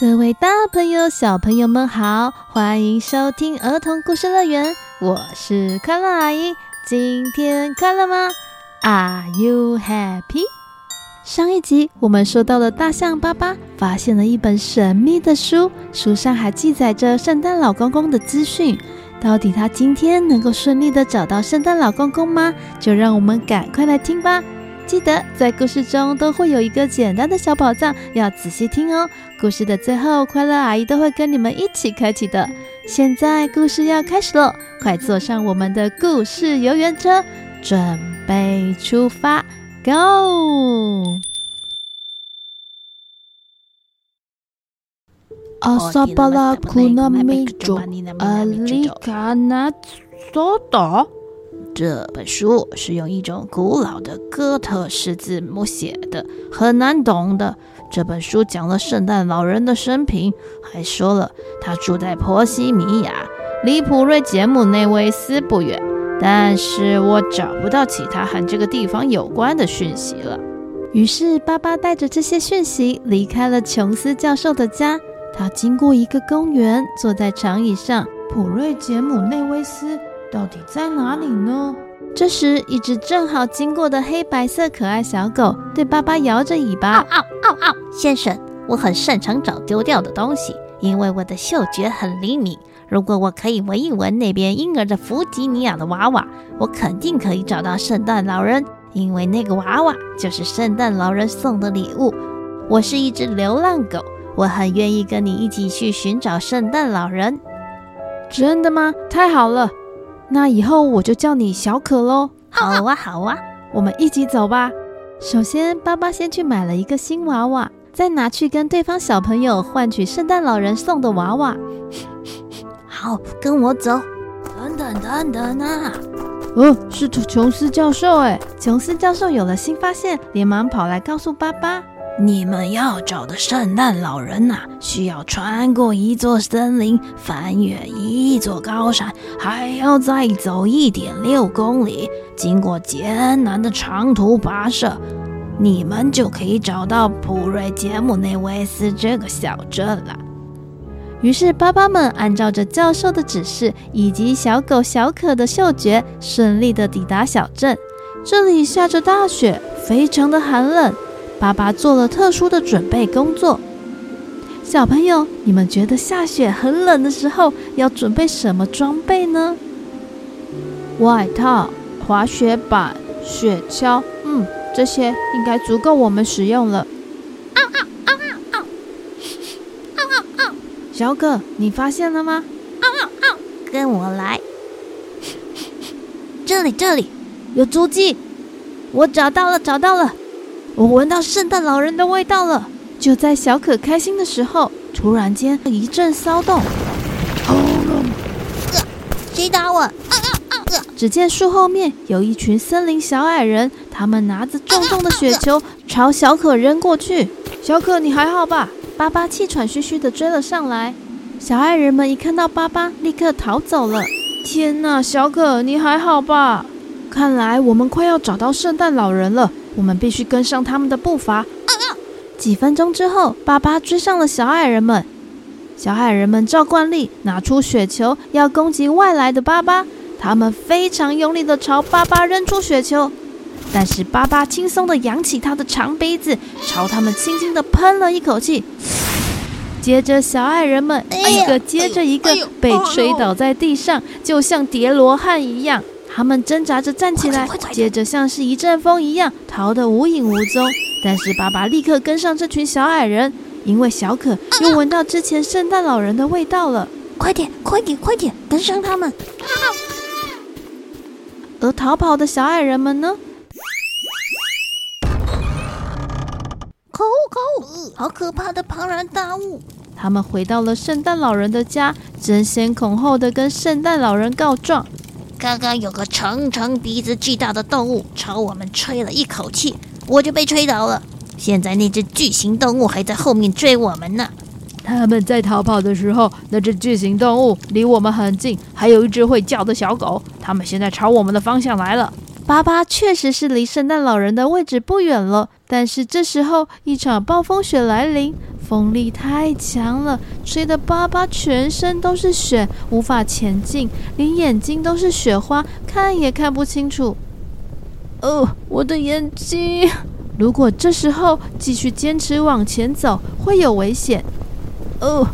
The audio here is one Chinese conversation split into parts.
各位大朋友、小朋友们好，欢迎收听儿童故事乐园，我是快乐阿姨。今天快乐吗？Are you happy？上一集我们说到了大象巴巴发现了一本神秘的书，书上还记载着圣诞老公公的资讯。到底他今天能够顺利的找到圣诞老公公吗？就让我们赶快来听吧。记得在故事中都会有一个简单的小宝藏，要仔细听哦。故事的最后，快乐阿姨都会跟你们一起开启的。现在故事要开始喽，快坐上我们的故事游园车，准备出发，Go！阿萨巴拉库纳米佐阿里卡纳索达。这本书是用一种古老的哥特式字母写的，很难懂的。这本书讲了圣诞老人的生平，还说了他住在波西米亚，离普瑞杰姆内维斯不远。但是我找不到其他和这个地方有关的讯息了。于是巴巴带着这些讯息离开了琼斯教授的家。他经过一个公园，坐在长椅上。普瑞杰姆内维斯。到底在哪里呢？这时，一只正好经过的黑白色可爱小狗对巴巴摇着尾巴。嗷嗷嗷嗷！先生，我很擅长找丢掉的东西，因为我的嗅觉很灵敏。如果我可以闻一闻那边婴儿的弗吉尼亚的娃娃，我肯定可以找到圣诞老人，因为那个娃娃就是圣诞老人送的礼物。我是一只流浪狗，我很愿意跟你一起去寻找圣诞老人。真的吗？太好了！那以后我就叫你小可喽。好啊，好啊，我们一起走吧。首先，爸爸先去买了一个新娃娃，再拿去跟对方小朋友换取圣诞老人送的娃娃。好，跟我走。等等等等啊！哦，是琼斯教授哎！琼斯教授有了新发现，连忙跑来告诉巴巴。你们要找的圣诞老人呐、需要穿过一座森林，翻越一座高山，还要再走一点六公里，经过艰难的长途跋涉，你们就可以找到普瑞杰姆内维斯这个小镇了。于是，巴巴们按照着教授的指示，以及小狗小可的嗅觉，顺利地抵达小镇。这里下着大雪，非常的寒冷。爸爸做了特殊的准备工作。小朋友，你们觉得下雪很冷的时候要准备什么装备呢？外套、滑雪板、雪橇，嗯，这些应该足够我们使用了。嗷嗷嗷嗷嗷嗷嗷！小可，你发现了吗？嗷嗷嗷！跟我来。这里，这里有足迹，我找到了，找到了。我闻到圣诞老人的味道了。就在小可开心的时候，突然间一阵骚动。轰！谁打我？只见树后面有一群森林小矮人，他们拿着重重的雪球朝小可扔过去。小可，你还好吧？巴巴气喘吁吁地追了上来。小矮人们一看到巴巴，立刻逃走了。天哪，小可，你还好吧？看来我们快要找到圣诞老人了。我们必须跟上他们的步伐。几分钟之后，巴巴追上了小矮人们。小矮人们照惯例拿出雪球，要攻击外来的巴巴。他们非常用力地朝巴巴扔出雪球，但是巴巴轻松地扬起他的长鼻子，朝他们轻轻地喷了一口气。接着，小矮人们一个接着一个被吹倒在地上，就像叠罗汉一样。他们挣扎着站起来，接着像是一阵风一样逃得无影无踪。但是爸爸立刻跟上这群小矮人，因为小可又闻到之前圣诞老人的味道了。快点，快点，快点，跟上他们！而逃跑的小矮人们呢？可恶，可恶！好可怕的庞然大物！他们回到了圣诞老人的家，争先恐后的跟圣诞老人告状：刚刚有个长长鼻子巨大的动物朝我们吹了一口气，我就被吹倒了。现在那只巨型动物还在后面追我们呢。他们在逃跑的时候，那只巨型动物离我们很近，还有一只会叫的小狗。他们现在朝我们的方向来了。巴巴确实是离圣诞老人的位置不远了，但是这时候一场暴风雪来临，风力太强了，吹得巴巴全身都是雪，无法前进，连眼睛都是雪花，看也看不清楚。哦，我的眼睛！如果这时候继续坚持往前走，会有危险。哦，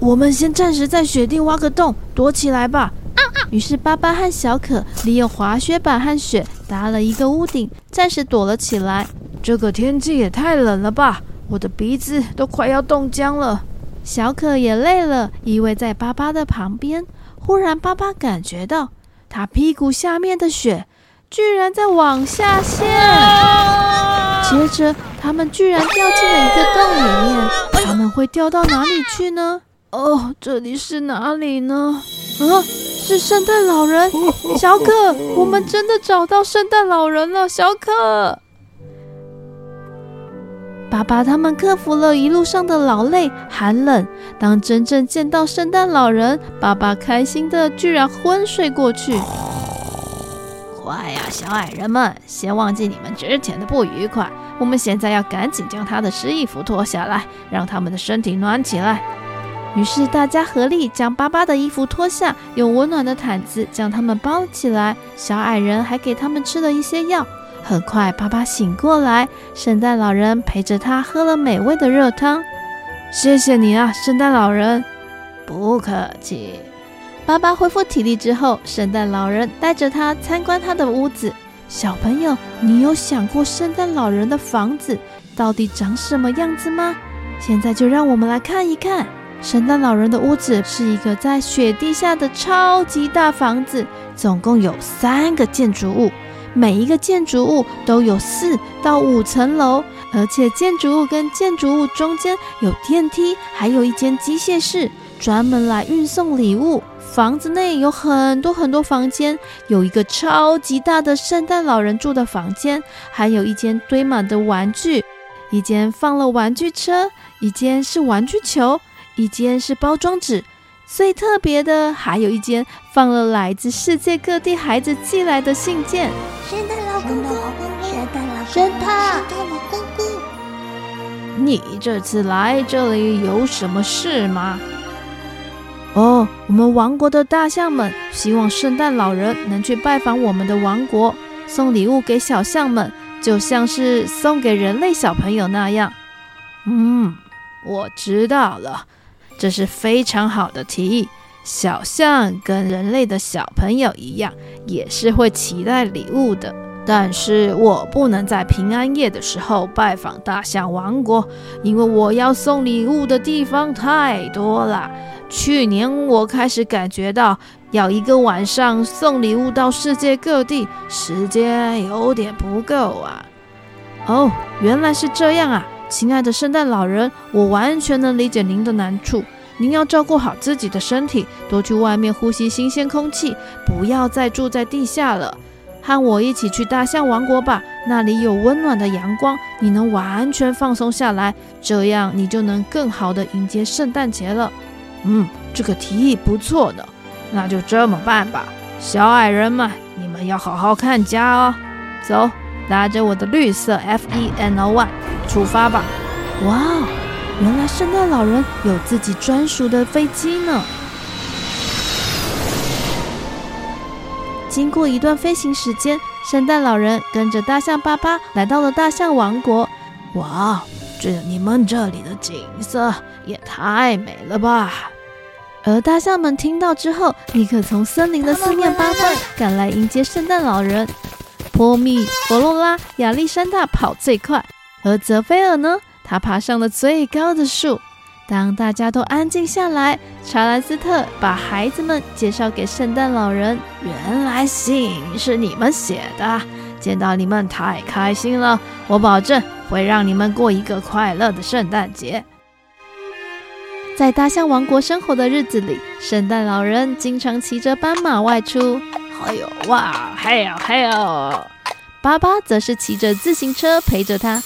我们先暂时在雪地挖个洞，躲起来吧。于是，巴巴和小可利用滑雪板和雪搭了一个屋顶，暂时躲了起来。这个天气也太冷了吧！我的鼻子都快要冻僵了。小可也累了，依偎在巴巴的旁边。忽然，巴巴感觉到他屁股下面的雪居然在往下陷。接着，他们居然掉进了一个洞里面。他们会掉到哪里去呢？哦，这里是哪里呢？啊！是圣诞老人，小可，我们真的找到圣诞老人了，小可。爸爸他们克服了一路上的劳累、寒冷。当真正见到圣诞老人，爸爸开心的居然昏睡过去。快呀，小矮人们，先忘记你们之前的不愉快。我们现在要赶紧将他的湿衣服脱下来，让他们的身体暖起来。于是大家合力将巴巴的衣服脱下，用温暖的毯子将他们包起来。小矮人还给他们吃了一些药。很快，巴巴醒过来，圣诞老人陪着他喝了美味的热汤。谢谢你啊，圣诞老人。不客气。巴巴恢复体力之后，圣诞老人带着他参观他的屋子。小朋友，你有想过圣诞老人的房子到底长什么样子吗？现在就让我们来看一看。圣诞老人的屋子是一个在雪地下的超级大房子，总共有三个建筑物，每一个建筑物都有四到五层楼，而且建筑物跟建筑物中间有电梯，还有一间机械室，专门来运送礼物。房子内有很多很多房间，有一个超级大的圣诞老人住的房间，还有一间堆满的玩具，一间放了玩具车，一间是玩具球。一间是包装纸，最特别的还有一间放了来自世界各地孩子寄来的信件。圣诞老公公，圣诞老公公，圣诞老公公，你这次来这里有什么事吗？哦，我们王国的大象们希望圣诞老人能去拜访我们的王国，送礼物给小象们，就像是送给人类小朋友那样。嗯，我知道了。这是非常好的提议。小象跟人类的小朋友一样，也是会期待礼物的。但是我不能在平安夜的时候拜访大象王国，因为我要送礼物的地方太多了。去年我开始感觉到，要一个晚上送礼物到世界各地，时间有点不够啊。哦，原来是这样啊。亲爱的圣诞老人，我完全能理解您的难处。您要照顾好自己的身体，多去外面呼吸新鲜空气，不要再住在地下了。和我一起去大象王国吧，那里有温暖的阳光，你能完全放松下来，这样你就能更好地迎接圣诞节了。嗯，这个提议不错呢，那就这么办吧。小矮人们，你们要好好看家哦。走，搭着我的绿色 FENO1。出发吧！哇哦，原来圣诞老人有自己专属的飞机呢。经过一段飞行时间，圣诞老人跟着大象巴巴来到了大象王国。哇哦，这你们这里的景色也太美了吧！而大象们听到之后，立刻从森林的四面八方赶来迎接圣诞老人。波密、佛罗拉、亚历山大跑最快。而泽菲尔呢？他爬上了最高的树。当大家都安静下来，查兰斯特把孩子们介绍给圣诞老人。原来信是你们写的，见到你们太开心了。我保证会让你们过一个快乐的圣诞节。在大象王国生活的日子里，圣诞老人经常骑着斑马外出。哎呦哇，嘿呦嘿呦！爸爸则是骑着自行车陪着他。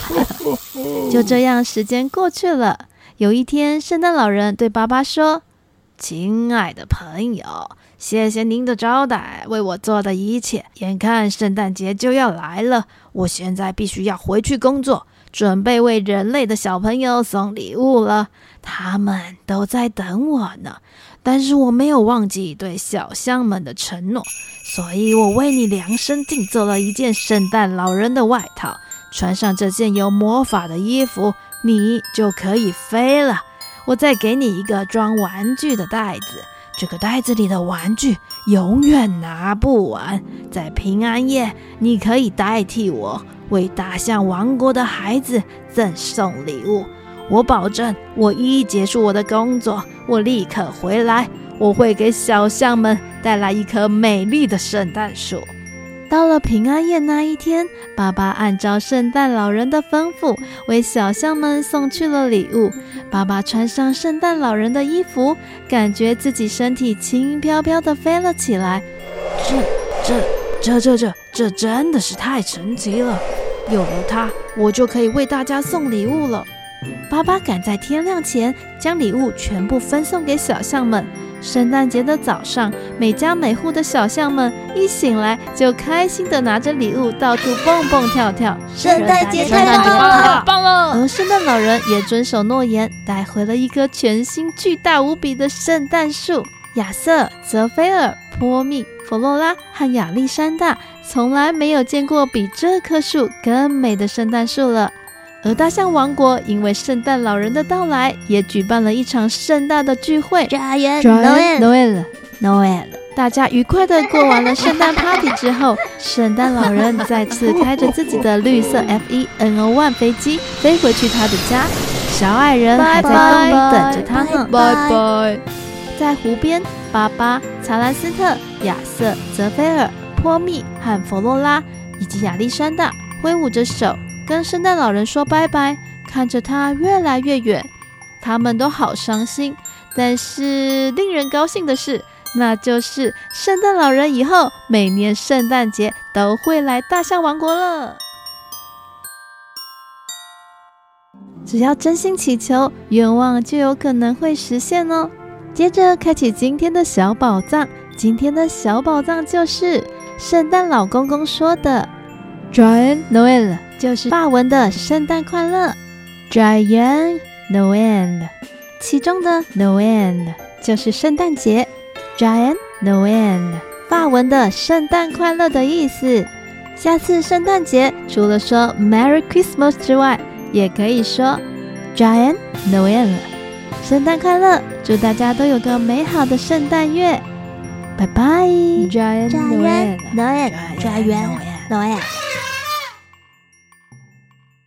就这样，时间过去了。有一天，圣诞老人对爸爸说：“亲爱的朋友，谢谢您的招待，为我做的一切。眼看圣诞节就要来了，我现在必须要回去工作，准备为人类的小朋友送礼物了。他们都在等我呢。”但是我没有忘记对小象们的承诺，所以我为你量身定做了一件圣诞老人的外套。穿上这件有魔法的衣服，你就可以飞了。我再给你一个装玩具的袋子，这个袋子里的玩具永远拿不完。在平安夜，你可以代替我为大象王国的孩子赠送礼物。我保证，我一结束我的工作，我立刻回来。我会给小象们带来一棵美丽的圣诞树。到了平安夜那一天，爸爸按照圣诞老人的吩咐，为小象们送去了礼物。爸爸穿上圣诞老人的衣服，感觉自己身体轻飘飘地飞了起来。这、这、这、这、这、这真的是太神奇了！有了它，我就可以为大家送礼物了。爸爸赶在天亮前将礼物全部分送给小象们。圣诞节的早上，每家每户的小象们一醒来就开心地拿着礼物到处蹦蹦跳跳。圣诞节太棒了，太棒了！而圣诞老人也遵守诺言，带回了一棵全新、巨大无比的圣诞树。亚瑟、泽菲尔、波密、弗洛拉和亚历山大从来没有见过比这棵树更美的圣诞树了。而大象王国因为圣诞老人的到来，也举办了一场盛大的聚会。Noel，Noel，Noel，大家愉快地过完了圣诞 party 之后，圣诞老人再次开着自己的绿色 F1N O one 飞机飞回去他的家。小矮人还在洞里等着他呢。拜拜。在湖边，巴巴、查兰斯特、亚瑟、泽菲尔、波蜜和弗洛拉以及亚历山大挥舞着手。跟圣诞老人说拜拜，看着他越来越远，他们都好伤心。但是令人高兴的是，那就是圣诞老人以后每年圣诞节都会来大象王国了。只要真心祈求，愿望就有可能会实现哦。接着开启今天的小宝藏，今天的小宝藏就是圣诞老公公说的。Joyeux Noël 就是法文的圣诞快乐，Joyeux Noël，其中的 Noël 就是圣诞节，Joyeux Noël，法文的圣诞快乐的意思。下次圣诞节除了说 Merry Christmas 之外，也可以说 Joyeux Noël，圣诞快乐，祝大家都有个美好的圣诞月，拜拜。加油努力努力加油